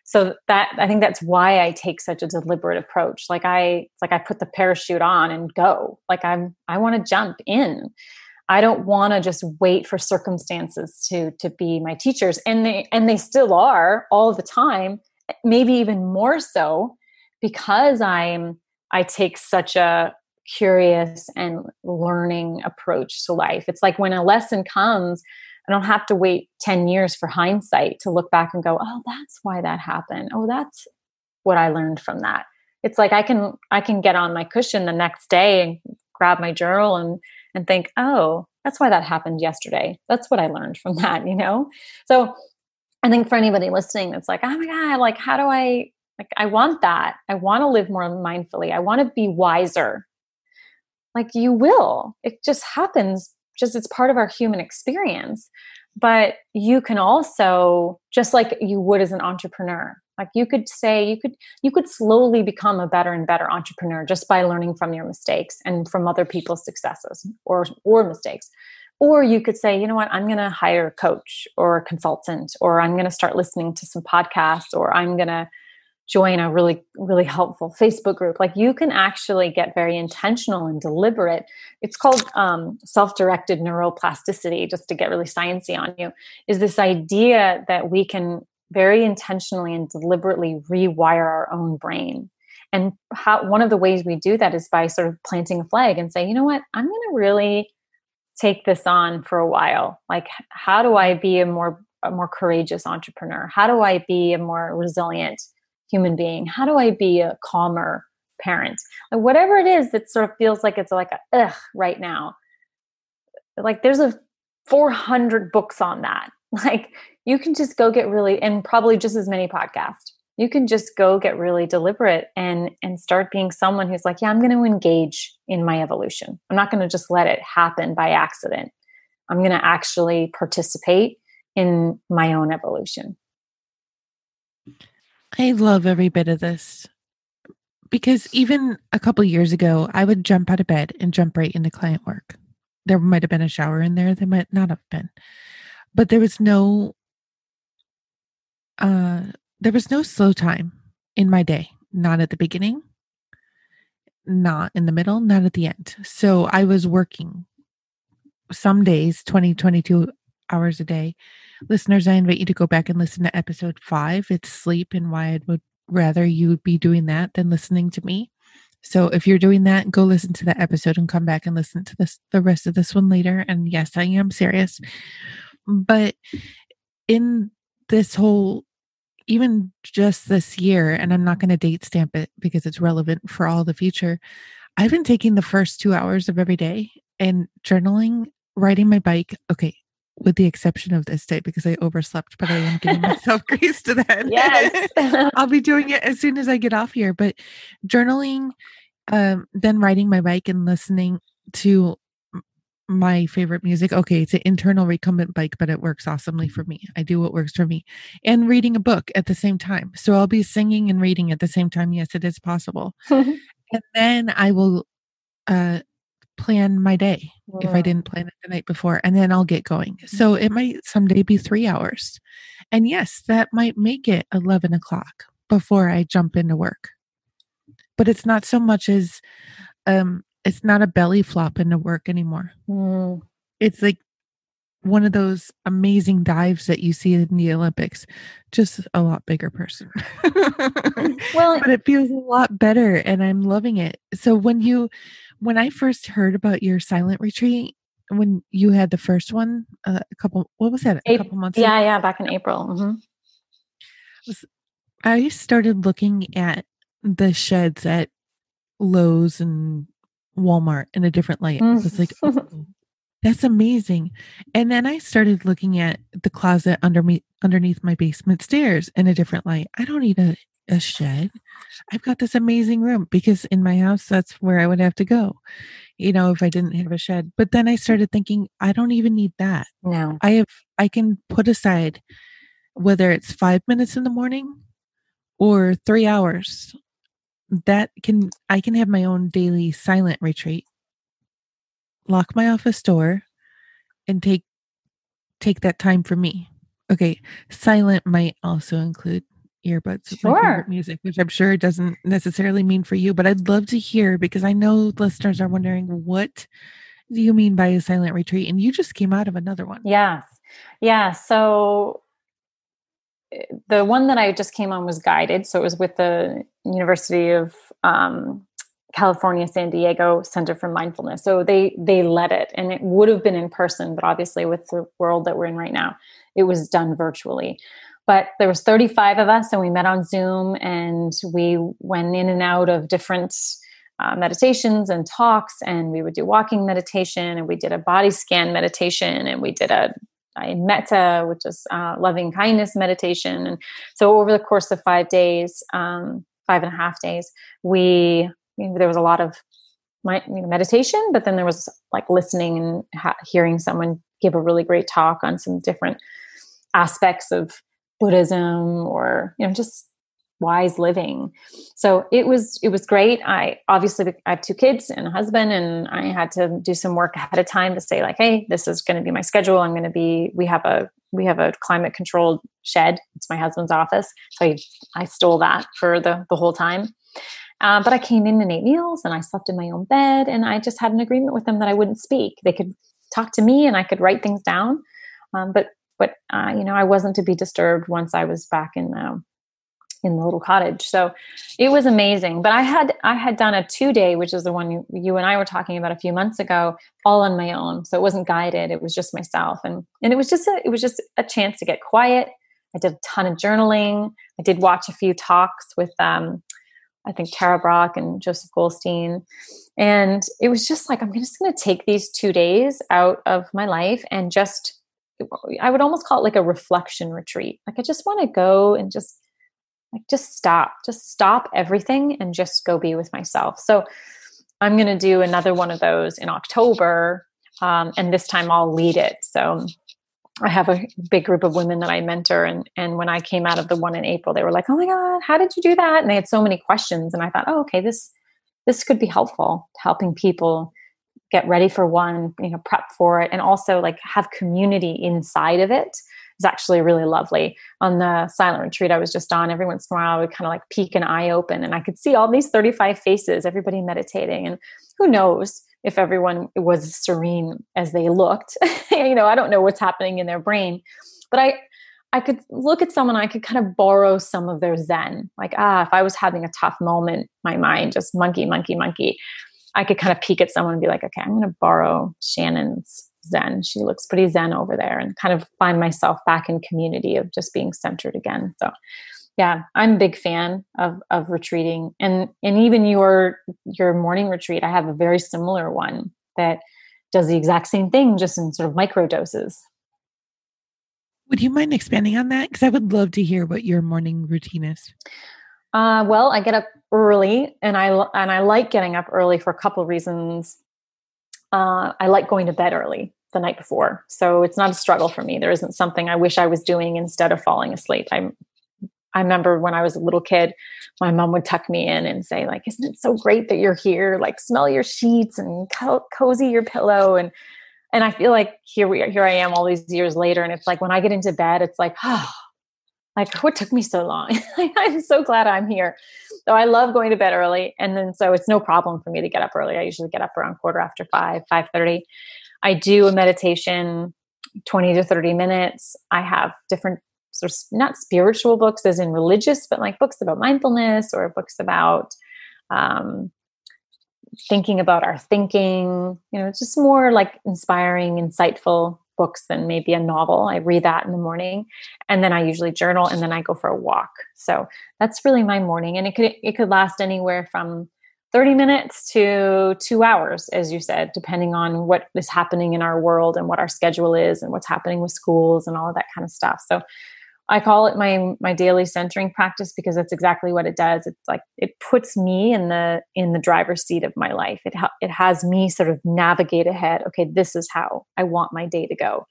So that I think that's why I take such a deliberate approach. Like I like I put the parachute on and go. Like I'm I want to jump in. I don't want to just wait for circumstances to to be my teachers and they and they still are all the time, maybe even more so because I'm I take such a curious and learning approach to life. It's like when a lesson comes, I don't have to wait 10 years for hindsight to look back and go, "Oh, that's why that happened. Oh, that's what I learned from that." It's like I can I can get on my cushion the next day and grab my journal and and think, "Oh, that's why that happened yesterday. That's what I learned from [laughs] that," you know? So I think for anybody listening, it's like, oh my God, like, how do I like, I want that. I want to live more mindfully. I want to be wiser. Like, you will. It just happens, just it's part of our human experience. but you can also just like you would as an entrepreneur like you could say you could you could slowly become a better and better entrepreneur just by learning from your mistakes and from other people's successes or or mistakes or you could say you know what i'm going to hire a coach or a consultant or i'm going to start listening to some podcasts or i'm going to join a really really helpful facebook group. Like you can actually get very intentional and deliberate. It's called um, self-directed neuroplasticity just to get really sciencey on you is this idea that we can very intentionally and deliberately rewire our own brain. And how one of the ways we do that is by sort of planting a flag and say you know what? I'm going to really take this on for a while. Like how do i be a more a more courageous entrepreneur? How do i be a more resilient human being? How do I be a calmer parent? Like whatever it is that sort of feels like it's like a ugh right now. Like there's a 400 books on that. [laughs] Like you can just go get really and probably just as many podcasts. You can just go get really deliberate and and start being someone who's like, yeah, I'm going to engage in my evolution. I'm not going to just let it happen by accident. I'm going to actually participate in my own evolution. I love every bit of this because even a couple years ago, I would jump out of bed and jump right into client work. There might have been a shower in there, there might not have been, but there was no, uh, there was no slow time in my day. Not at the beginning, not in the middle, not at the end. So I was working some days, 20, 22 hours a day Listeners, I invite you to go back and listen to episode five. It's sleep and why I would rather you be doing that than listening to me. So if you're doing that, go listen to that episode and come back and listen to this the rest of this one later. And yes, I am serious. But in this whole even just this year, and I'm not going to date stamp it because it's relevant for all the future. I've been taking the first two hours of every day and journaling, riding my bike. Okay, with the exception of this day because I overslept, but I am giving myself [laughs] grace to that. Yes. [laughs] I'll be doing it as soon as I get off here. But journaling, um, then riding my bike and listening to my favorite music. Okay, it's an internal recumbent bike, but it works awesomely for me. I do what works for me. And reading a book at the same time. So I'll be singing and reading at the same time. Yes, it is possible. [laughs] and then I will uh plan my day if I didn't plan it the night before, and then I'll get going. So it mm-hmm. might someday be three hours. And yes, that might make it 11 o'clock before I jump into work. But it's not so much as, um, it's not a belly flop into work anymore. Mm. It's like one of those amazing dives that you see in the Olympics, just a lot bigger person. well, [laughs] but it feels a lot better and I'm loving it. So when you when I first heard about your silent retreat, when you had the first one, uh, a couple, what was that? A couple months. Yeah, ago? yeah, back in April. Mm-hmm. Was, I started looking at the sheds at Lowe's and Walmart in a different light. Mm. I was like, [laughs] oh, that's amazing. And then I started looking at the closet under me underneath my basement stairs in a different light. I don't need a a shed. I've got this amazing room because in my house, that's where I would have to go, you know, if I didn't have a shed. But then I started thinking, I don't even need that. No. I have, I can put aside whether it's five minutes in the morning or three hours. That can, I can have my own daily silent retreat, lock my office door, and take, take that time for me. Okay. Silent might also include earbuds sure. music, which I'm sure doesn't necessarily mean for you, but I'd love to hear because I know listeners are wondering what do you mean by a silent retreat? And you just came out of another one. Yes. Yeah. So the one that I just came on was guided. So it was with the University of um, California, San Diego Center for Mindfulness. So they they led it, and it would have been in person, but obviously with the world that we're in right now, it was done virtually but there was 35 of us and we met on zoom and we went in and out of different uh, meditations and talks and we would do walking meditation and we did a body scan meditation and we did a, a metta which is uh, loving kindness meditation. And so over the course of five days um, five and a half days we you know, there was a lot of my, you know, meditation but then there was like listening and ha- hearing someone give a really great talk on some different aspects of Buddhism or you know just wise living. So it was it was great. I obviously I have two kids and a husband and I had to do some work ahead of time to say like hey, this is going to be my schedule. I'm going to be we have a we have a climate controlled shed. It's my husband's office. So I, I stole that for the the whole time. Uh, but I came in and ate meals and I slept in my own bed and I just had an agreement with them that I wouldn't speak. They could talk to me and I could write things down. Um, but but uh, you know I wasn't to be disturbed once I was back in the in the little cottage. So it was amazing. But I had I had done a two day, which is the one you, you and I were talking about a few months ago, all on my own. So it wasn't guided; it was just myself, and and it was just a, it was just a chance to get quiet. I did a ton of journaling. I did watch a few talks with um, I think Tara Brach and Joseph Goldstein. And it was just like, I'm just going to take these two days out of my life and just, I would almost call it like a reflection retreat. Like, I just want to go and just, like, just stop, just stop everything and just go be with myself. So, I'm going to do another one of those in October. Um, and this time I'll lead it. So, I have a big group of women that I mentor, and and when I came out of the one in April, they were like, "Oh my god, how did you do that?" And they had so many questions, and I thought, "Oh, okay, this this could be helpful helping people get ready for one, you know, prep for it, and also like have community inside of it." Is actually really lovely. On the silent retreat I was just on, every once in a while I would kind of like peek an eye open, and I could see all these thirty five faces, everybody meditating, and who knows if everyone was serene as they looked. [laughs] you know, I don't know what's happening in their brain, but I I could look at someone, I could kind of borrow some of their zen. Like, ah, if I was having a tough moment, my mind just monkey, monkey, monkey. I could kind of peek at someone and be like, okay, I'm going to borrow Shannon's zen. She looks pretty zen over there, and kind of find myself back in community of just being centered again. So yeah i'm a big fan of of retreating and and even your your morning retreat i have a very similar one that does the exact same thing just in sort of micro doses would you mind expanding on that because i would love to hear what your morning routine is uh, well i get up early and i and i like getting up early for a couple reasons uh, i like going to bed early the night before so it's not a struggle for me there isn't something i wish i was doing instead of falling asleep i'm I remember when I was a little kid, my mom would tuck me in and say, like, isn't it so great that you're here? Like, smell your sheets and co- cozy your pillow. And and I feel like here we are, here I am all these years later. And it's like when I get into bed, it's like, oh, like [laughs] what took me so long? [laughs] I'm so glad I'm here. So I love going to bed early. And then so it's no problem for me to get up early. I usually get up around quarter after five, five thirty. I do a meditation 20 to 30 minutes. I have different sort of not spiritual books as in religious, but like books about mindfulness or books about um, thinking about our thinking. You know, just more like inspiring, insightful books than maybe a novel. I read that in the morning, and then I usually journal, and then I go for a walk. So that's really my morning, and it could it could last anywhere from 30 minutes to two hours, as you said, depending on what is happening in our world and what our schedule is and what's happening with schools and all of that kind of stuff. So I call it my my daily centering practice because that's exactly what it does. It's like it puts me in the in the driver's seat of my life. It ha- it has me sort of navigate ahead. Okay, this is how I want my day to go,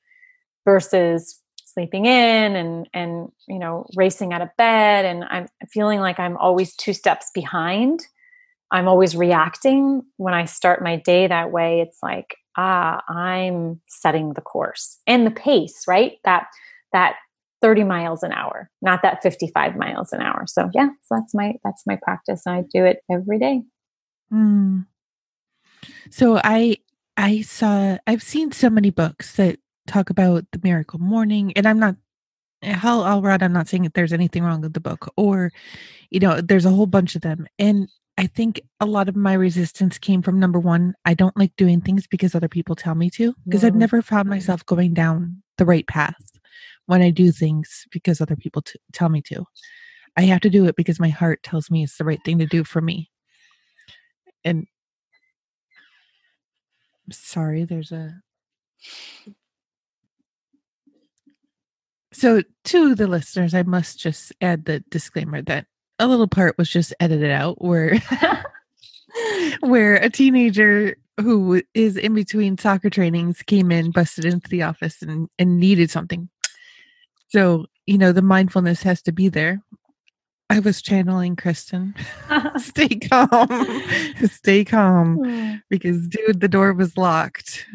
versus sleeping in and and you know racing out of bed and I'm feeling like I'm always two steps behind. I'm always reacting when I start my day that way. It's like ah, I'm setting the course and the pace, right? That that 30 miles an hour, not that 55 miles an hour. So yeah, so that's my that's my practice. and I do it every day. Mm. So I I saw I've seen so many books that talk about the miracle morning and I'm not hell I'll read I'm not saying that there's anything wrong with the book or you know there's a whole bunch of them and I think a lot of my resistance came from number one, I don't like doing things because other people tell me to, because I've never found myself going down the right path when I do things because other people t- tell me to. I have to do it because my heart tells me it's the right thing to do for me. And I'm sorry, there's a. So, to the listeners, I must just add the disclaimer that a little part was just edited out where [laughs] where a teenager who is in between soccer trainings came in, busted into the office and, and needed something. So, you know, the mindfulness has to be there. I was channeling Kristen. [laughs] [laughs] Stay calm. [laughs] Stay calm. Hmm. Because dude, the door was locked.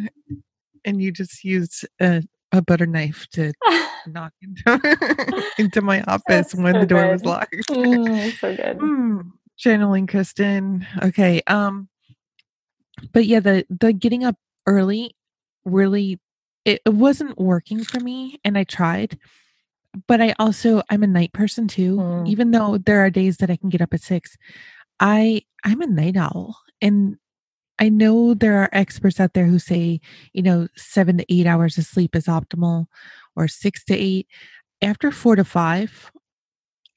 And you just used a, a butter knife to knock into, into my office That's when so the door good. was locked. Mm, so good. Mm, channeling Kristen. Okay. Um but yeah, the the getting up early really it, it wasn't working for me and I tried. But I also I'm a night person too. Mm. Even though there are days that I can get up at 6, I I'm a night owl and I know there are experts out there who say, you know, 7 to 8 hours of sleep is optimal or 6 to 8. After 4 to 5,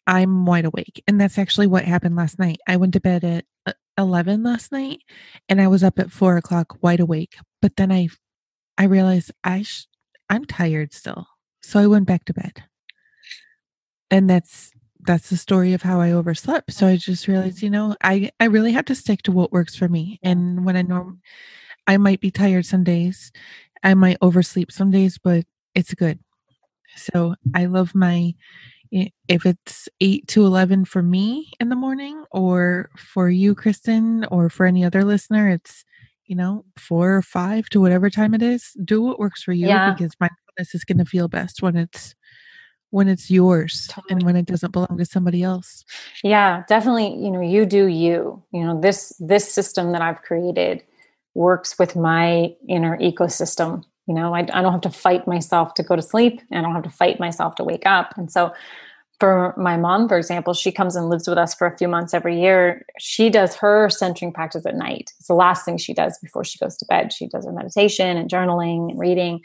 I'm wide awake. And that's actually what happened last night. I went to bed at uh, 11 last night and I was up at four o'clock wide awake. But then I, I realized I, sh- I'm tired still. So I went back to bed. And that's, that's the story of how I overslept. So I just realized, you know, I, I really have to stick to what works for me. And when I norm, I might be tired some days, I might oversleep some days, but it's good. So I love my eh, if it's 8 to 11 for me in the morning or for you kristen or for any other listener it's you know 4 or 5 to whatever time it is do what works for you yeah. because mindfulness is going to feel best when it's when it's yours totally. and when it doesn't belong to somebody else. Yeah definitely you know you do you. You know this this system that i've created works with my inner ecosystem. You know I, I don't have to fight myself to go to sleep and i don't have to fight myself to wake up. And so for my mom for example she comes and lives with us for a few months every year. She does her centering practice at night. It's the last thing she does before she goes to bed. She does her meditation and journaling and reading.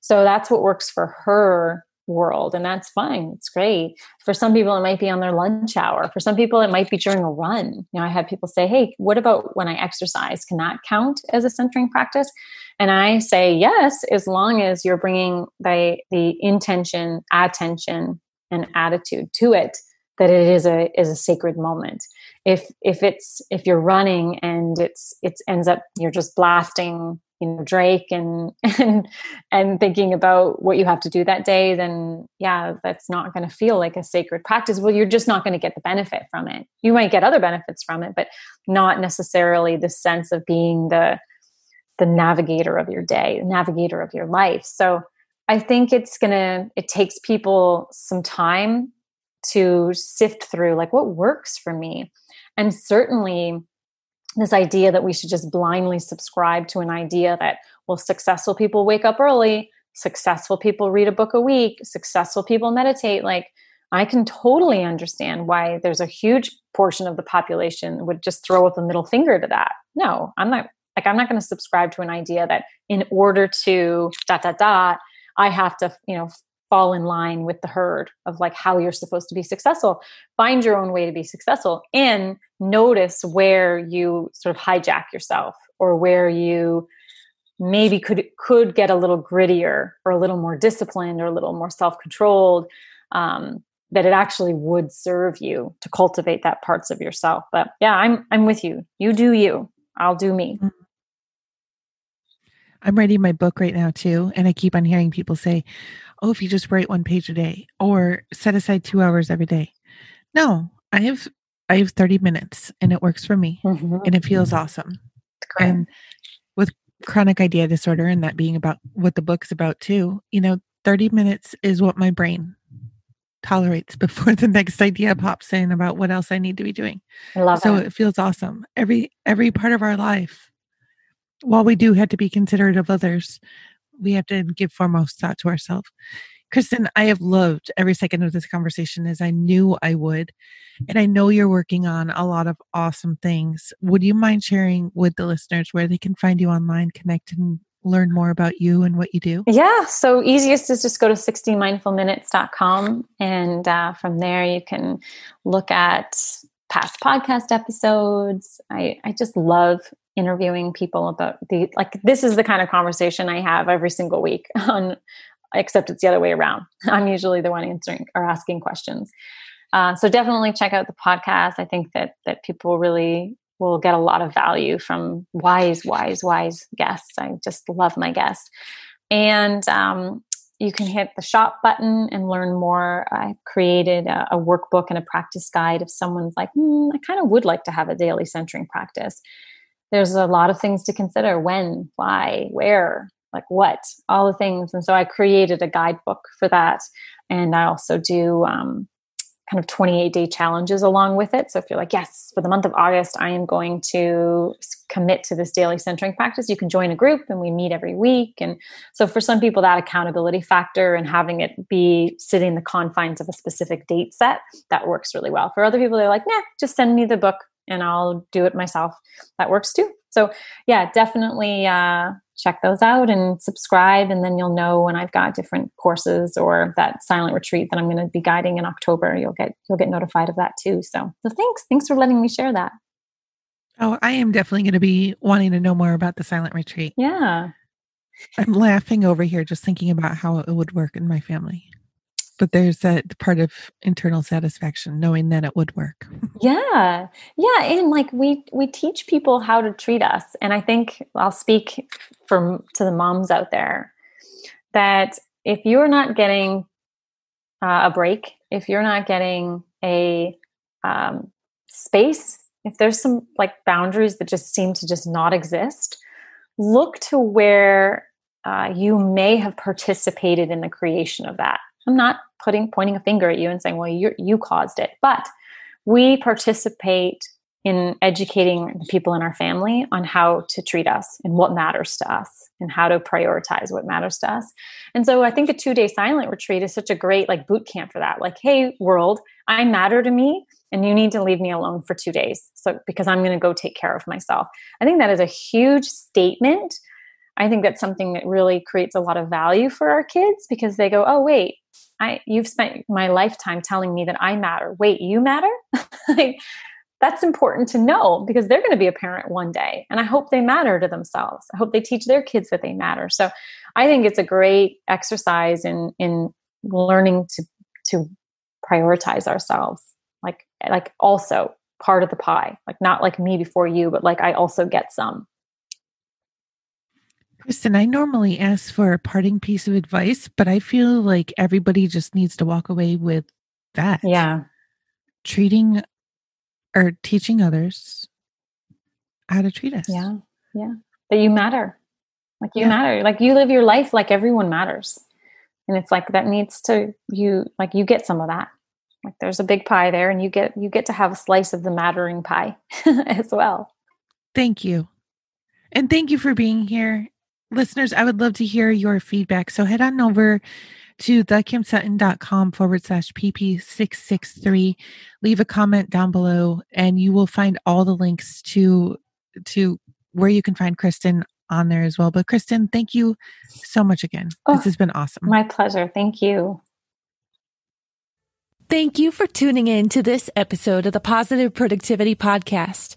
So that's what works for her world and that's fine it's great. For some people it might be on their lunch hour. For some people it might be during a run. You know i have people say hey what about when i exercise? Can that count as a centering practice? And i say yes as long as you're bringing the the intention attention and attitude to it that it is a is a sacred moment. If if it's if you're running and it's it ends up you're just blasting you know drake and [laughs] and and thinking about what you have to do that day then yeah that's not going to feel like a sacred practice. Well you're just not going to get the benefit from it. You might get other benefits from it but not necessarily the sense of being the the navigator of your day navigator of your life. So i think it's going to it takes people some time to sift through like what works for me. And certainly this idea that we should just blindly subscribe to an idea that well successful people wake up early successful people read a book a week successful people meditate. Like i can totally understand why there's a huge portion of the population would just throw up a middle finger to that. No i'm not like i'm not going to subscribe to an idea that in order to dot dot dot i have to you know fall in line with the herd of like how you're supposed to be successful. Find your own way to be successful and notice where you sort of hijack yourself or where you maybe could could get a little grittier or a little more disciplined or a little more self-controlled um, that it actually would serve you to cultivate that parts of yourself. But yeah i'm i'm with you. You do you. I'll do me. Mm-hmm. I'm writing my book right now too and i keep on hearing people say oh, if you just write one page a day or set aside two hours every day. No, I have I have 30 minutes and it works for me mm-hmm. and it feels mm-hmm. awesome. And with chronic idea disorder and that being about what the book's about too, you know, 30 minutes is what my brain tolerates [laughs] before the next idea pops in about what else I need to be doing. I love so it. it feels awesome. Every every part of our life, while we do have to be considerate of others, we have to give foremost thought to ourselves. Kristen, I have loved every second of this conversation as I knew I would. And I know you're working on a lot of awesome things. Would you mind sharing with the listeners where they can find you online, connect and learn more about you and what you do? Yeah. So easiest is just go to 60mindfulminutes.com. And uh, from there, you can look at past podcast episodes. I, I just love interviewing people about the like this is the kind of conversation I have every single week [laughs] on except it's the other way around. [laughs] I'm usually the one answering or asking questions. Uh, so definitely check out the podcast. I think that that people really will get a lot of value from wise, wise, wise guests. I just love my guests. And um, you can hit the shop button and learn more. I created a, a workbook and a practice guide if someone's like, hmm, I kind of would like to have a daily centering practice. There's a lot of things to consider when, why, where, like what, all the things. And so I created a guidebook for that. And I also do um, kind of 28 day challenges along with it. So if you're like, yes, for the month of August, I am going to commit to this daily centering practice, you can join a group and we meet every week. And so for some people, that accountability factor and having it be sitting the confines of a specific date set, that works really well. For other people, they're like, nah, just send me the book and I'll do it myself. That works too. So yeah, definitely uh, check those out and subscribe, and then you'll know when I've got different courses or that silent retreat that I'm going to be guiding in October. You'll get you'll get notified of that too. So so thanks thanks for letting me share that. Oh, I am definitely going to be wanting to know more about the silent retreat. Yeah. I'm laughing over here just thinking about how it would work in my family but there's that part of internal satisfaction knowing that it would work. [laughs] Yeah. Yeah and like we we teach people how to treat us and i think i'll speak from to the moms out there that if you're not getting uh, a break if you're not getting a um, space if there's some like boundaries that just seem to just not exist look to where uh, you may have participated in the creation of that I'm not putting pointing a finger at you and saying, "Well, you you caused it," but we participate in educating the people in our family on how to treat us and what matters to us and how to prioritize what matters to us. And so I think a 2-day silent retreat is such a great like boot camp for that. Like, "Hey world, I matter to me and you need to leave me alone for 2 days." So because I'm going to go take care of myself. I think that is a huge statement I think that's something that really creates a lot of value for our kids because they go, "Oh, wait, I you've spent my lifetime telling me that I matter. Wait, you matter?" [laughs] like, that's important to know because they're going to be a parent one day and I hope they matter to themselves. I hope they teach their kids that they matter. So, I think it's a great exercise in in learning to to prioritize ourselves. Like like also part of the pie. Like not like me before you, but like I also get some. Kristen, I normally ask for a parting piece of advice, but I feel like everybody just needs to walk away with that. Yeah. Treating or teaching others how to treat us. Yeah. Yeah. That you matter. Like you yeah. matter. Like you live your life like everyone matters. And it's like that needs to you like you get some of that. Like there's a big pie there and you get you get to have a slice of the mattering pie [laughs] as well. Thank you. And thank you for being here listeners, I would love to hear your feedback. So head on over to thekimsutton.com forward slash pp663. Leave a comment down below and you will find all the links to to where you can find Kristen on there as well. But Kristen, thank you so much again. Oh, this has been awesome. My pleasure. Thank you. Thank you for tuning in to this episode of the Positive Productivity Podcast.